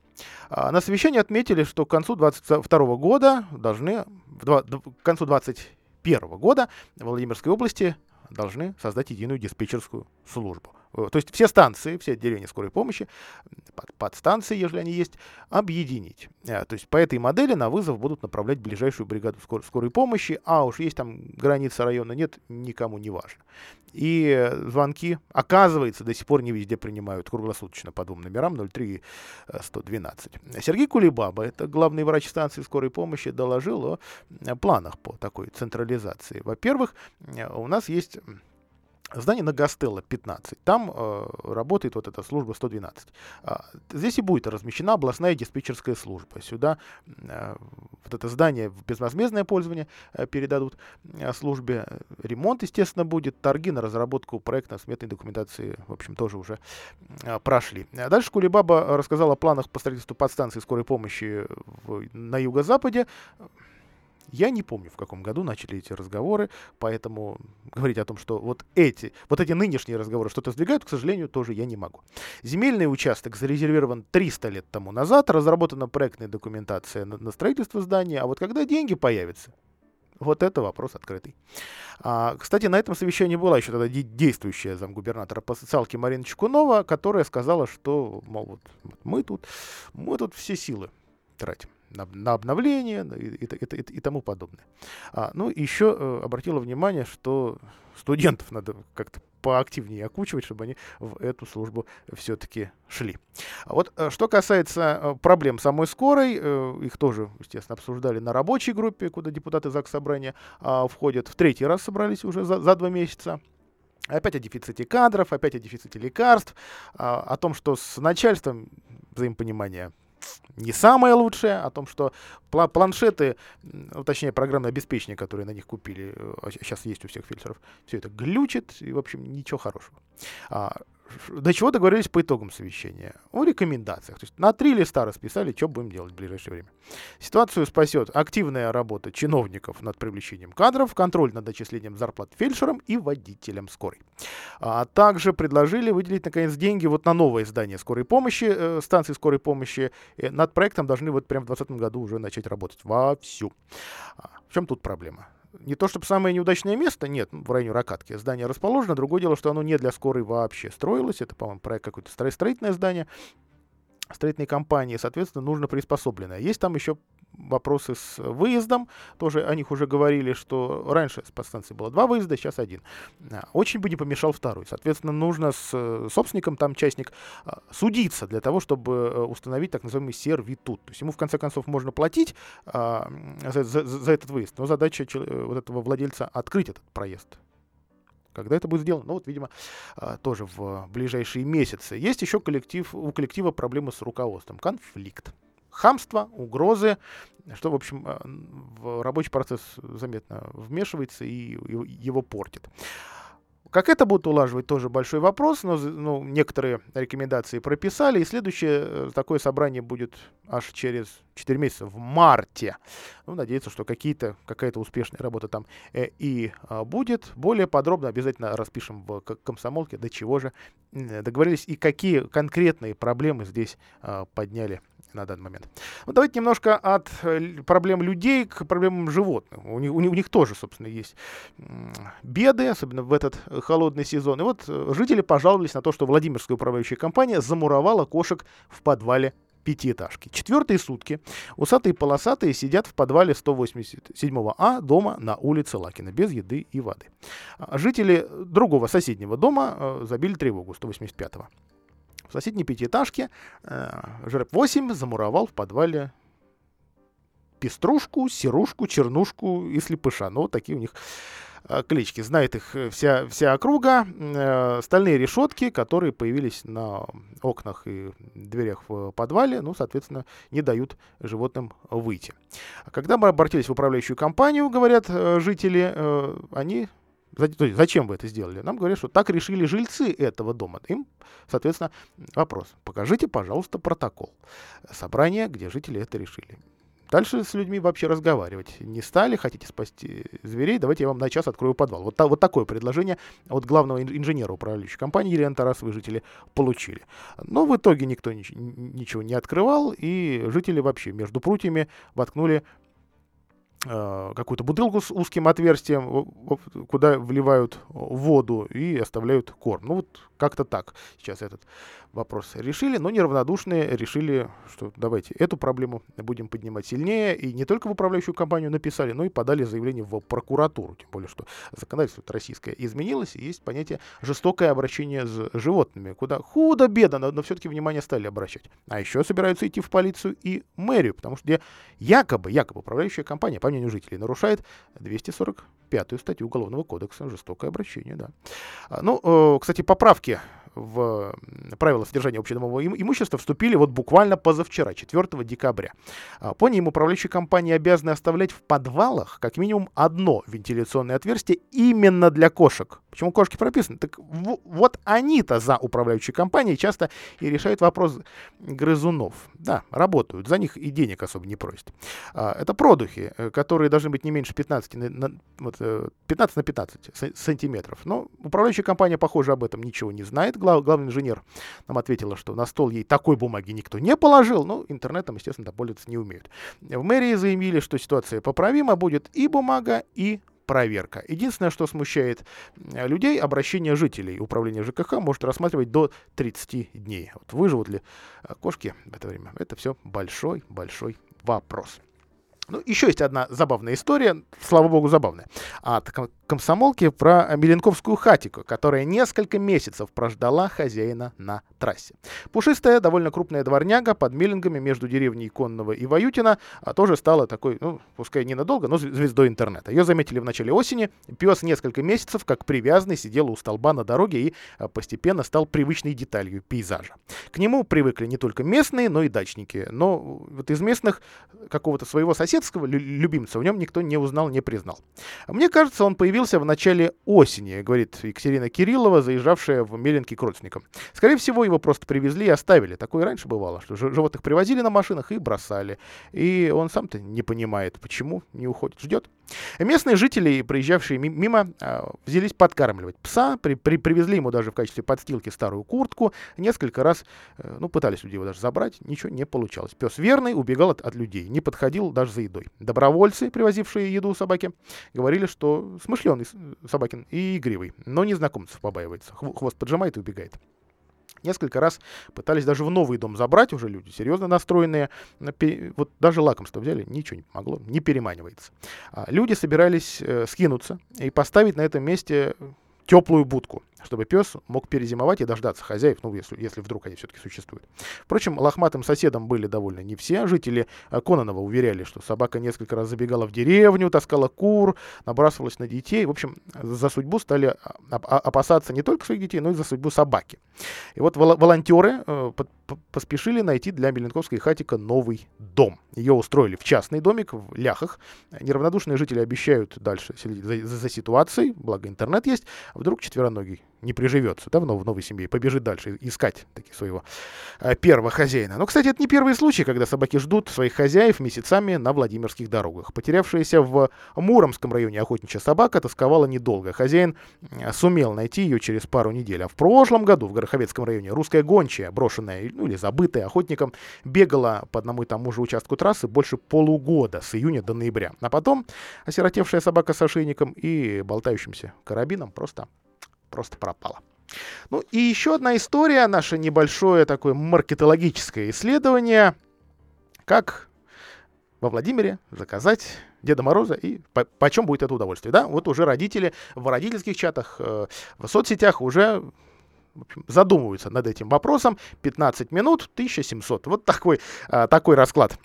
B: А, на совещании отметили, что к концу 2022 года должны, к концу 2021 года в Владимирской области должны создать единую диспетчерскую службу. Э, то есть все станции, все отделения скорой помощи, под, подстанции, если они есть, объединить. Э, то есть по этой модели на вызов будут направлять ближайшую бригаду скор скорой помощи, а уж есть там граница района, нет, никому не важно. И звонки, оказывается, до сих пор не везде принимают круглосуточно по двум номерам 03 112. Сергей Кулибаба, это главный врач станции скорой помощи, доложил о планах по такой централизации. Во-первых, у нас есть Здание на Гастелло 15. Там э, работает вот эта служба 112. А, здесь и будет размещена областная диспетчерская служба. Сюда э, вот это здание в безвозмездное пользование э, передадут э, службе. Ремонт, естественно, будет. Торги на разработку проектно-сметной документации, в общем, тоже уже э, прошли. Дальше Кулибаба рассказал о планах по строительству подстанции скорой помощи в, на юго-западе. Я не помню, в каком году начали эти разговоры, поэтому говорить о том, что вот эти, вот эти нынешние разговоры что-то сдвигают, к сожалению, тоже я не могу. Земельный участок зарезервирован 300 лет тому назад, разработана проектная документация на, на строительство здания, а вот когда деньги появятся, вот это вопрос открытый. А, кстати, на этом совещании была еще тогда действующая замгубернатора по социалке Марина Чекунова, которая сказала, что, мол, вот мы тут, мы тут все силы тратим на, на обновление и, и, и, и тому подобное. А, ну, еще э, обратила внимание, что студентов надо как-то поактивнее окучивать, чтобы они в эту службу все-таки шли. А вот э, что касается э, проблем самой скорой, э, их тоже, естественно, обсуждали на рабочей группе, куда депутаты ЗАГС Собрания э, входят. В третий раз собрались уже за, за два месяца. Опять о дефиците кадров, опять о дефиците лекарств, а, о том, что с начальством взаимопонимания не самое лучшее, о том, что планшеты, точнее программное обеспечение, которое на них купили, сейчас э, есть у всех фильтров, все это глючит, и, в общем, ничего хорошего. А, до чего договорились по итогам совещания? О рекомендациях. То есть на три листа расписали, что будем делать в ближайшее время. Ситуацию спасет активная работа чиновников над привлечением кадров, контроль над отчислением зарплат фельдшерам и водителям скорой. А также предложили выделить, наконец, деньги вот на новое здание скорой помощи, э, станции скорой помощи. Э, над проектом должны вот прямо в 2020 году уже начать работать вовсю. А, в чем тут проблема? Не то чтобы самое неудачное место, нет, в районе Ракатки здание расположено. Другое дело, что оно не для скорой вообще строилось. Это, по-моему, проект какое-то строительное здание строительной компании, соответственно, нужно приспособленное. Есть там еще вопросы с выездом, тоже о них уже говорили, что раньше с подстанции было два выезда, сейчас один. А, очень бы не помешал второй. Соответственно, нужно с э, собственником, там частник, а, судиться для того, чтобы э, установить так называемый сервитут. То есть ему в конце концов можно платить а, за, за, за этот выезд, но задача э, вот этого владельца открыть этот проезд когда это будет сделано? Ну вот, видимо, тоже в ближайшие месяцы. Есть еще коллектив, у коллектива проблемы с руководством, конфликт хамство, угрозы, что, в общем, э, в рабочий процесс заметно вмешивается и его портит. Как это будут улаживать, тоже большой вопрос, но ну, некоторые рекомендации прописали, и следующее э, такое собрание будет аж через 4 месяца, в марте. Ну, надеяться, что какие-то, какая-то успешная работа там э, и э, будет. Более подробно обязательно распишем в комсомолке, до чего же договорились и какие конкретные проблемы здесь э, подняли на данный момент. Ну, давайте немножко от э, проблем людей к проблемам животных. У них, у них, у них тоже, собственно, есть беды, особенно в этот э, холодный сезон. И вот э, жители пожаловались на то, что Владимирская управляющая компания замуровала кошек в подвале пятиэтажки. Четвертые сутки усатые полосатые сидят в подвале 187А дома на улице Лакина без еды и воды. А жители другого соседнего дома забили тревогу 185-го. В соседней пятиэтажке э, Жреб-8 замуровал в подвале пеструшку, серушку, чернушку и слепыша. Ну, вот такие у них э, клички. Знает их э, вся, вся округа. Э, стальные решетки, которые появились на окнах и дверях в подвале, ну, соответственно, не дают животным выйти. А когда мы обратились в управляющую компанию, говорят э, жители, э, они Зачем вы это сделали? Нам говорят, что так решили жильцы этого дома. Им, соответственно, вопрос. Покажите, пожалуйста, протокол собрания, где жители это решили. Дальше с людьми вообще разговаривать не стали. Хотите спасти зверей? Давайте я вам на час открою подвал. Вот, та, вот такое предложение от главного инженера управляющей компании Елены Тарасовой жители получили. Но в итоге никто ничего не открывал, и жители вообще между прутьями воткнули какую-то бутылку с узким отверстием, куда вливают воду и оставляют корм. Ну вот как-то так сейчас этот вопрос решили, но неравнодушные решили, что давайте эту проблему будем поднимать сильнее. И не только в управляющую компанию написали, но и подали заявление в прокуратуру. Тем более, что законодательство российское изменилось, и есть понятие жестокое обращение с животными, куда худо-бедно, но, но все-таки внимание стали обращать. А еще собираются идти в полицию и мэрию, потому что где якобы, якобы управляющая компания, по мнению жителей, нарушает 245 статью Уголовного кодекса «Жестокое обращение». Да. А, ну, э, кстати, поправки в правила содержания общедомового имущества вступили вот буквально позавчера, 4 декабря. А, по ним управляющие компании обязаны оставлять в подвалах как минимум одно вентиляционное отверстие именно для кошек. Почему кошки прописаны? Так вот они-то за управляющей компанией часто и решают вопрос грызунов. Да, работают, за них и денег особо не просят. А, это продухи, э, которые должны быть не меньше 15 на, на, вот, 15 э, на 15 сантиметров. Но управляющая компания, похоже, об этом ничего не знает главный инженер нам ответила, что на стол ей такой бумаги никто не положил, но интернетом, естественно, пользоваться не умеют. В мэрии заявили, что ситуация поправима, будет и бумага, и проверка. Единственное, что смущает э, людей, обращение жителей. Управление ЖКХ может рассматривать до 30 дней. Вот выживут ли э, кошки в это время? Это все большой-большой вопрос. Ну, еще есть одна забавная история, слава богу, забавная, от комсомолки про Меленковскую хатику, которая несколько месяцев прождала хозяина на трассе. Пушистая, довольно крупная дворняга под Меллингами между деревней Конного и Ваютина а тоже стала такой, ну, пускай ненадолго, но звездой интернета. Ее заметили в начале осени. Пес несколько месяцев, как привязанный, сидел у столба на дороге и а, постепенно стал привычной деталью пейзажа. К нему привыкли не только местные, но и дачники. Но вот из местных какого-то своего соседа соседского любимца в нем никто не узнал, не признал. Мне кажется, он появился в начале осени, говорит Екатерина Кириллова, заезжавшая в Меленки к родственникам. Скорее всего, его просто привезли и оставили. Такое раньше бывало, что животных привозили на машинах и бросали. И он сам-то не понимает, почему не уходит, ждет. Местные жители, проезжавшие мимо, а, взялись подкармливать пса, при, при, привезли ему даже в качестве подстилки старую куртку, несколько раз, э, ну, пытались люди его даже забрать, ничего не получалось. Пес верный, убегал от, от людей, не подходил даже за едой. Добровольцы, привозившие еду собаке, говорили, что смышленый собакин и игривый, но незнакомцев побаивается, хвост поджимает и убегает. Несколько раз пытались даже в новый дом забрать уже люди, серьезно настроенные. Вот даже лакомство взяли, ничего не помогло, не переманивается. А люди собирались э, скинуться и поставить на этом месте теплую будку. Чтобы пес мог перезимовать и дождаться хозяев, ну, если, если вдруг они все-таки существуют. Впрочем, лохматым соседом были довольны не все. Жители э, Кононова уверяли, что собака несколько раз забегала в деревню, таскала кур, набрасывалась на детей. В общем, за судьбу стали а, опасаться не только своих детей, но и за судьбу собаки. И вот волонтеры э, поспешили найти для Меленковской хатика новый дом. Ее устроили в частный домик в Ляхах. Неравнодушные жители обещают дальше следить за, за ситуацией, благо интернет есть. А вдруг четвероногий не приживется, да, в новой, семье, побежит дальше искать таки своего э, первого хозяина. Но, кстати, это не первый случай, когда собаки ждут своих хозяев месяцами на Владимирских дорогах. Потерявшаяся в Муромском районе охотничья собака тосковала недолго. Хозяин сумел найти ее через пару недель. А в прошлом году в Гороховецком районе русская гончая, брошенная ну, или забытая охотником, бегала по одному и тому же участку трассы больше полугода, с июня до ноября. А потом осиротевшая собака с ошейником и болтающимся карабином просто просто пропала. Ну и еще одна история, наше небольшое такое маркетологическое исследование, как во Владимире заказать Деда Мороза и по почем будет это удовольствие. Да? Вот уже родители в родительских чатах, э, в соцсетях уже общем, задумываются над этим вопросом. 15 минут, 1700. Вот такой, а, такой расклад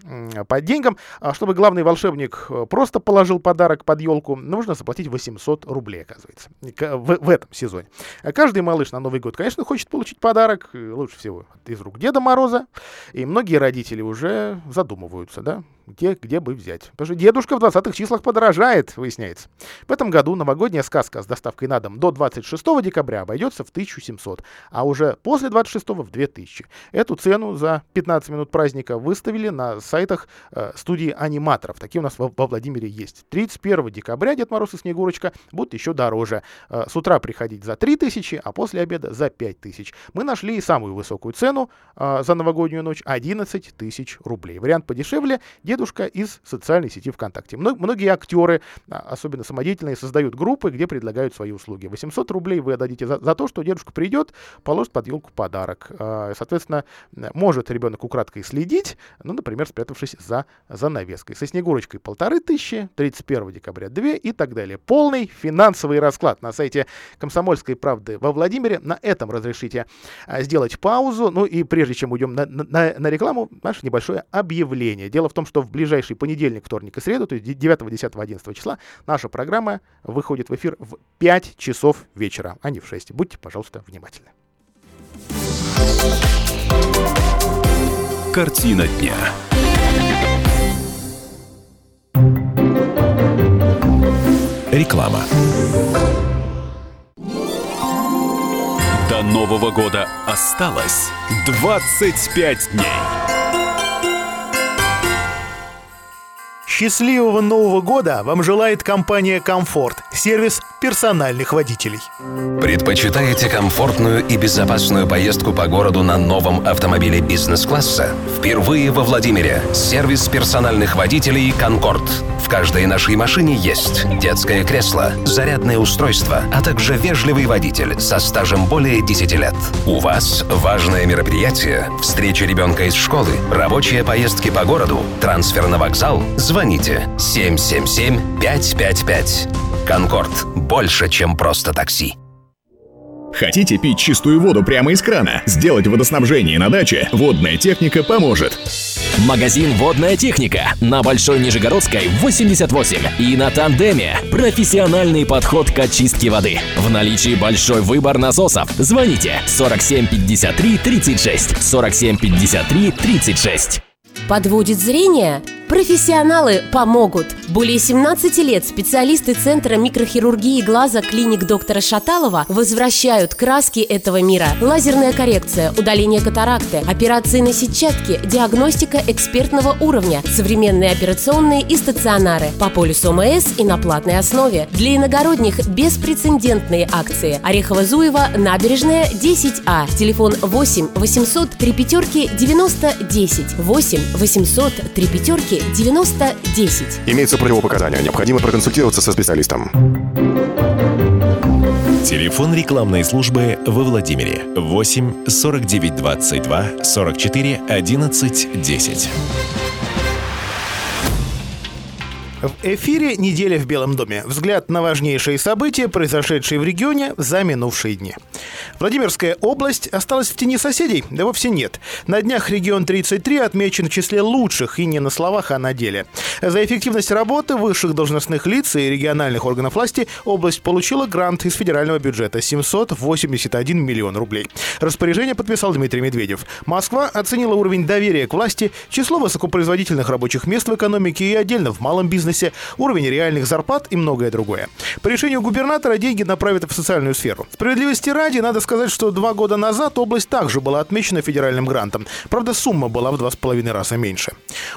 B: по деньгам. А чтобы главный волшебник э, просто положил подарок под елку, нужно заплатить 800 рублей, оказывается, в, в этом сезоне. Каждый малыш на Новый год, конечно, хочет получить подарок, лучше всего из рук Деда Мороза. И многие родители уже задумываются, да, где, где бы взять. Потому что дедушка в 20-х числах подорожает, выясняется. В этом году новогодняя сказка с доставкой на дом до 26 декабря обойдется в 1700, а уже после 26 в 2000. Эту цену за 15 минут праздника выставили на сайтах э, студии аниматоров. Такие у нас во, во Владимире есть. 31 декабря Дед Мороз и Снегурочка будут еще дороже. Э, с утра приходить за 3000, а после обеда за 5000. Мы нашли самую высокую цену э, за новогоднюю ночь 11 тысяч рублей. Вариант подешевле дедушка из социальной сети ВКонтакте. Многие актеры, а, особенно самодеятельные, создают группы, где предлагают свои услуги. 800 рублей вы отдадите за, за то, что дедушка придет, положит под елку подарок. А, соответственно, может ребенок украдкой следить, ну, например, спрятавшись за занавеской. Со Снегурочкой полторы тысячи, 31 декабря 2 и так далее. Полный финансовый расклад на сайте Комсомольской правды во Владимире. На этом разрешите а, сделать паузу. Ну и прежде чем уйдем на, на, на рекламу, наше небольшое объявление. Дело в том, что в ближайший понедельник, вторник и среду, то есть 9, 10, 11 числа, наша программа выходит в эфир в 5 часов вечера, а не в 6. Будьте, пожалуйста, внимательны.
M: Картина дня. Реклама. До Нового года осталось 25 дней.
F: Счастливого Нового года вам желает компания «Комфорт» – сервис персональных водителей.
G: Предпочитаете комфортную и безопасную поездку по городу на новом автомобиле бизнес-класса? Впервые во Владимире сервис персональных водителей «Конкорд». В каждой нашей машине есть детское кресло, зарядное устройство, а также вежливый водитель со стажем более 10 лет. У вас важное мероприятие, встреча ребенка из школы, рабочие поездки по городу, трансфер на вокзал – Звоните 777-555. «Конкорд» — больше, чем просто такси.
R: Хотите пить чистую воду прямо из крана? Сделать водоснабжение на даче? Водная техника поможет.
S: Магазин «Водная техника» на Большой Нижегородской, 88. И на Тандеме. Профессиональный подход к очистке воды. В наличии большой выбор насосов. Звоните 47 53 36. 47 53 36.
T: Подводит зрение? Профессионалы помогут. Более 17 лет специалисты Центра микрохирургии глаза клиник доктора Шаталова возвращают краски этого мира. Лазерная коррекция, удаление катаракты, операции на сетчатке, диагностика экспертного уровня, современные операционные и стационары по полюсу ОМС и на платной основе. Для иногородних беспрецедентные акции. Орехово-Зуево, набережная, 10А. Телефон 8 800 3 пятерки 90 10. 8 800 3 пятерки 9010.
U: Имеется противопоказания. Необходимо проконсультироваться со специалистом.
M: Телефон рекламной службы во Владимире 8 49 22 44 11 10.
B: В эфире «Неделя в Белом доме». Взгляд на важнейшие события, произошедшие в регионе за минувшие дни. Владимирская область осталась в тени соседей? Да вовсе нет. На днях регион 33 отмечен в числе лучших и не на словах, а на деле. За эффективность работы высших должностных лиц и региональных органов власти область получила грант из федерального бюджета 781 миллион рублей. Распоряжение подписал Дмитрий Медведев. Москва оценила уровень доверия к власти, число высокопроизводительных рабочих мест в экономике и отдельно в малом бизнесе бизнесе, уровень реальных зарплат и многое другое. По решению губернатора деньги направят в социальную сферу. Справедливости ради, надо сказать, что два года назад область также была отмечена федеральным грантом. Правда, сумма была в два с половиной раза меньше.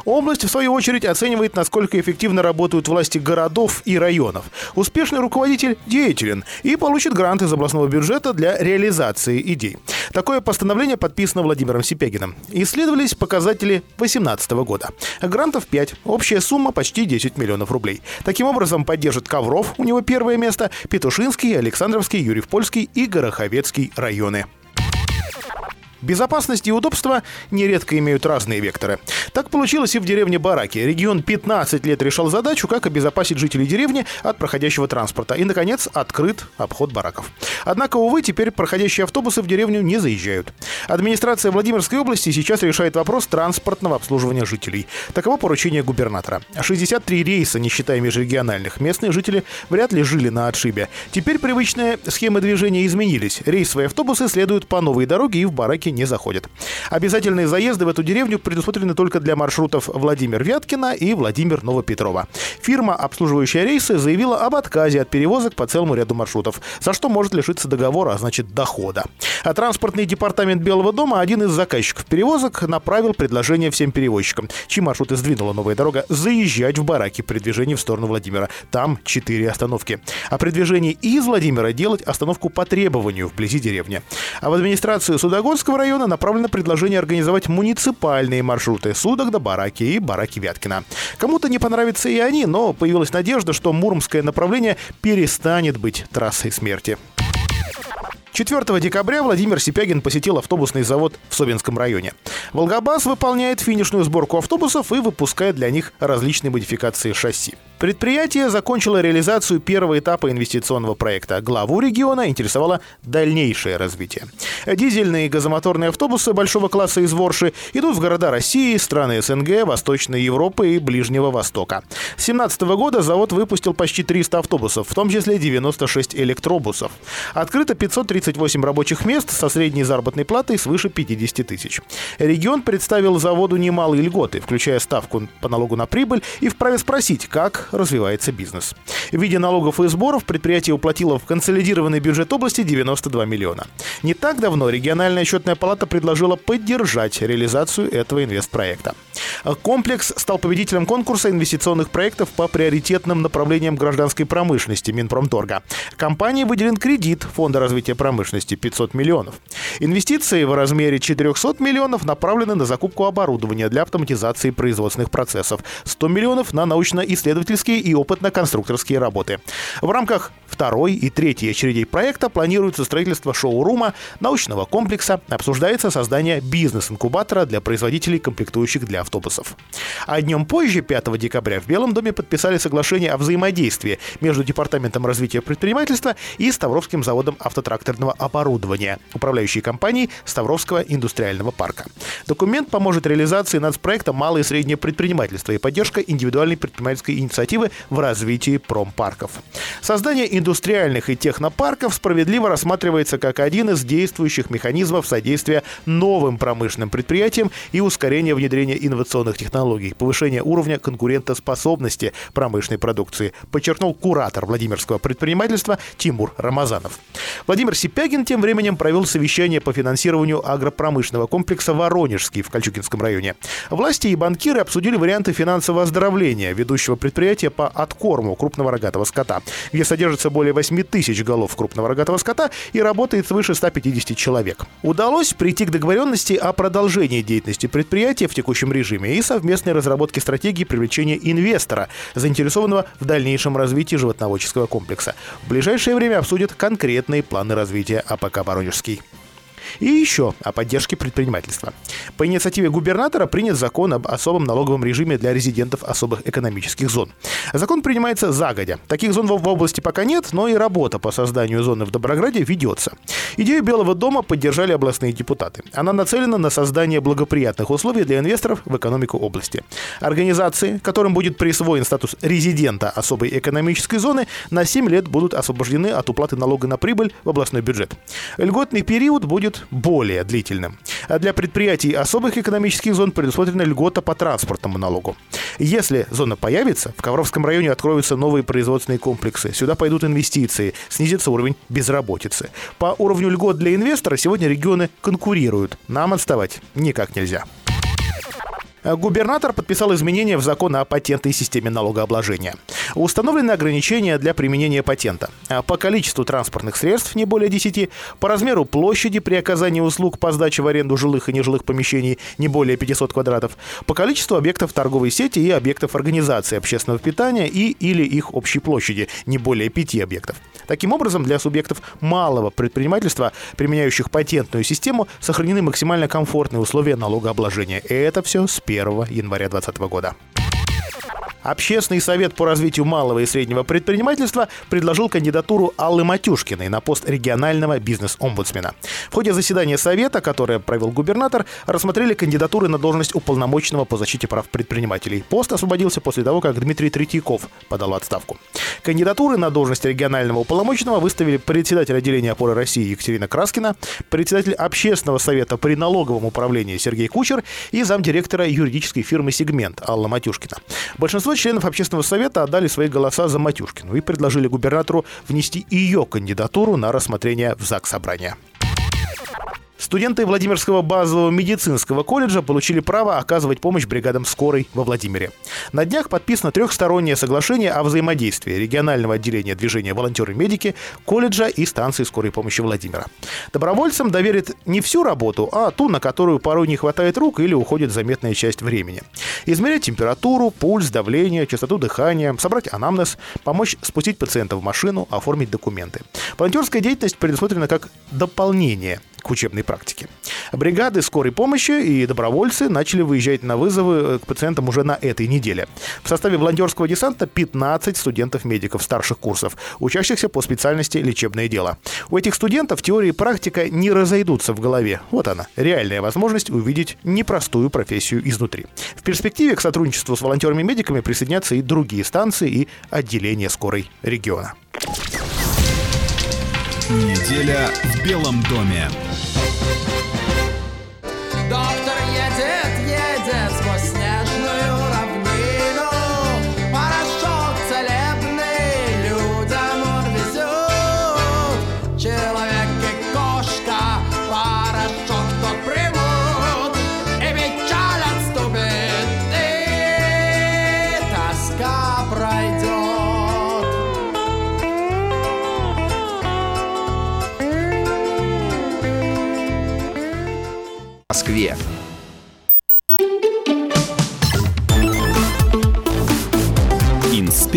B: Область, в свою очередь, оценивает, насколько эффективно работают власти городов и районов. Успешный руководитель деятелен и получит грант из областного бюджета для реализации идей. Такое постановление подписано Владимиром Сипягиным. Исследовались показатели 2018 года. Грантов 5, общая сумма почти 10 миллионов рублей. Таким образом, поддержит Ковров, у него первое место, Петушинский, Александровский, Юрьев-Польский и Гороховецкий районы. Безопасность и удобство нередко имеют разные векторы. Так получилось и в деревне Бараки. Регион 15 лет решал задачу, как обезопасить жителей деревни от проходящего транспорта. И, наконец, открыт обход бараков. Однако, увы, теперь проходящие автобусы в деревню не заезжают. Администрация Владимирской области сейчас решает вопрос транспортного обслуживания жителей. Таково поручение губернатора. 63 рейса, не считая межрегиональных, местные жители вряд ли жили на отшибе. Теперь привычные схемы движения изменились. Рейсовые автобусы следуют по новой дороге и в бараке не заходят. Обязательные заезды в эту деревню предусмотрены только для маршрутов Владимир Вяткина и Владимир Новопетрова. Фирма, обслуживающая рейсы, заявила об отказе от перевозок по целому ряду маршрутов, за что может лишиться договора, а значит дохода. А транспортный департамент Белого дома, один из заказчиков перевозок, направил предложение всем перевозчикам, чьи маршруты сдвинула новая дорога, заезжать в бараки при движении в сторону Владимира. Там четыре остановки. А при движении из Владимира делать остановку по требованию вблизи деревни. А в администрацию Судогодского Кировского района направлено предложение организовать муниципальные маршруты Судок до Бараки и Бараки Вяткина. Кому-то не понравятся и они, но появилась надежда, что муромское направление перестанет быть трассой смерти. 4 декабря Владимир Сипягин посетил автобусный завод в Собинском районе. Волгобас выполняет финишную сборку автобусов и выпускает для них различные модификации шасси. Предприятие закончило реализацию первого этапа инвестиционного проекта. Главу региона интересовало дальнейшее развитие. Дизельные и газомоторные автобусы большого класса из Ворши идут в города России, страны СНГ, Восточной Европы и Ближнего Востока. С 2017 года завод выпустил почти 300 автобусов, в том числе 96 электробусов. Открыто 538 рабочих мест со средней заработной платой свыше 50 тысяч. Регион представил заводу немалые льготы, включая ставку по налогу на прибыль, и вправе спросить, как развивается бизнес. В виде налогов и сборов предприятие уплатило в консолидированный бюджет области 92 миллиона. Не так давно региональная счетная палата предложила поддержать реализацию этого инвестпроекта. Комплекс стал победителем конкурса инвестиционных проектов по приоритетным направлениям гражданской промышленности Минпромторга. Компании выделен кредит Фонда развития промышленности 500 миллионов. Инвестиции в размере 400 миллионов направлены на закупку оборудования для автоматизации производственных процессов, 100 миллионов на научно-исследовательские и опытно-конструкторские работы. В рамках второй и третьей очередей проекта планируется строительство шоурума, научного комплекса, обсуждается создание бизнес-инкубатора для производителей комплектующих для автобусов. А днем позже, 5 декабря, в Белом доме подписали соглашение о взаимодействии между Департаментом развития предпринимательства и Ставровским заводом автотракторного оборудования, управляющей компанией Ставровского индустриального парка. Документ поможет реализации нацпроекта «Малое и среднее предпринимательство» и поддержка индивидуальной предпринимательской инициативы в развитии промпарков. Создание индустриальных и технопарков справедливо рассматривается как один из действующих механизмов содействия новым промышленным предприятиям и ускорения внедрения инновационных технологий, повышения уровня конкурентоспособности промышленной продукции, подчеркнул куратор Владимирского предпринимательства Тимур Рамазанов. Владимир Сипягин тем временем провел совещание по финансированию агропромышленного комплекса «Воронежский» в Кольчугинском районе. Власти и банкиры обсудили варианты финансового оздоровления ведущего предприятия по откорму крупного рогатого скота, где содержится более 8 тысяч голов крупного рогатого скота и работает свыше 150 человек. Удалось прийти к договоренности о продолжении деятельности предприятия в текущем режиме и совместной разработке стратегии привлечения инвестора, заинтересованного в дальнейшем развитии животноводческого комплекса. В ближайшее время обсудят конкретные планы развития АПК «Воронежский». И еще о поддержке предпринимательства. По инициативе губернатора принят закон об особом налоговом режиме для резидентов особых экономических зон. Закон принимается загодя. Таких зон в области пока нет, но и работа по созданию зоны в Доброграде ведется. Идею Белого дома поддержали областные депутаты. Она нацелена на создание благоприятных условий для инвесторов в экономику области. Организации, которым будет присвоен статус резидента особой экономической зоны, на 7 лет будут освобождены от уплаты налога на прибыль в областной бюджет. Льготный период будет более длительным. А для предприятий особых экономических зон предусмотрена льгота по транспортному налогу. Если зона появится, в Ковровском районе откроются новые производственные комплексы. Сюда пойдут инвестиции, снизится уровень безработицы. По уровню льгот для инвестора сегодня регионы конкурируют. Нам отставать никак нельзя. Губернатор подписал изменения в закон о патентной системе налогообложения. Установлены ограничения для применения патента. По количеству транспортных средств не более 10, по размеру площади при оказании услуг по сдаче в аренду жилых и нежилых помещений не более 500 квадратов, по количеству объектов торговой сети и объектов организации общественного питания и или их общей площади не более 5 объектов. Таким образом, для субъектов малого предпринимательства, применяющих патентную систему, сохранены максимально комфортные условия налогообложения. И это все с 1 января 2020 года. Общественный совет по развитию малого и среднего предпринимательства предложил кандидатуру Аллы Матюшкиной на пост регионального бизнес-омбудсмена. В ходе заседания совета, которое провел губернатор, рассмотрели кандидатуры на должность уполномоченного по защите прав предпринимателей. Пост освободился после того, как Дмитрий Третьяков подал отставку. Кандидатуры на должность регионального уполномоченного выставили председатель отделения опоры России Екатерина Краскина, председатель общественного совета при налоговом управлении Сергей Кучер и замдиректора юридической фирмы «Сегмент» Алла Матюшкина. Большинство членов общественного совета отдали свои голоса за Матюшкину и предложили губернатору внести ее кандидатуру на рассмотрение в ЗАГС собрания. Студенты Владимирского базового медицинского колледжа получили право оказывать помощь бригадам скорой во Владимире. На днях подписано трехстороннее соглашение о взаимодействии регионального отделения движения «Волонтеры-медики», колледжа и станции скорой помощи Владимира. Добровольцам доверят не всю работу, а ту, на которую порой не хватает рук или уходит заметная часть времени. Измерять температуру, пульс, давление, частоту дыхания, собрать анамнез, помочь спустить пациента в машину, оформить документы. Волонтерская деятельность предусмотрена как дополнение к учебной практике. Бригады скорой помощи и добровольцы начали выезжать на вызовы э, к пациентам уже на этой неделе. В составе волонтерского десанта 15 студентов-медиков старших курсов, учащихся по специальности лечебное дело. У этих студентов теория и практика не разойдутся в голове. Вот она, реальная возможность увидеть непростую профессию изнутри. В перспективе к сотрудничеству с волонтерами-медиками присоединятся и другие станции и отделения скорой региона.
V: Неделя в Белом доме.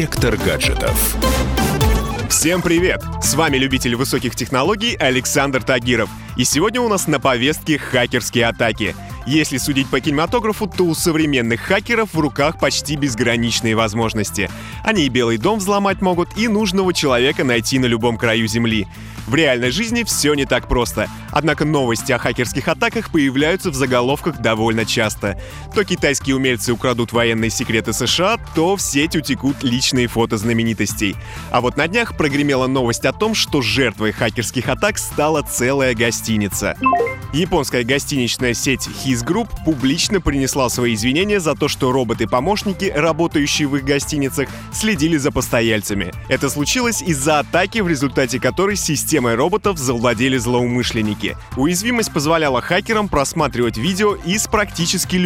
V: Инспектор гаджетов.
W: Всем привет! С вами любитель высоких технологий Александр Тагиров. И сегодня у нас на повестке хакерские атаки. Если судить по кинематографу, то у современных хакеров в руках почти безграничные возможности. Они и Белый дом взломать могут, и нужного человека найти на любом краю Земли. В реальной жизни все не так просто. Однако новости о хакерских атаках появляются в заголовках довольно часто. То китайские умельцы украдут военные секреты США, то в сеть утекут личные фото знаменитостей. А вот на днях прогремела новость о том, что жертвой хакерских атак стала целая гостиница. Японская гостиничная сеть His Group публично принесла свои извинения за то, что роботы-помощники, работающие в их гостиницах, следили за постояльцами. Это случилось из-за атаки, в результате которой системой роботов завладели злоумышленники. Уязвимость позволяла хакерам просматривать видео из практически любого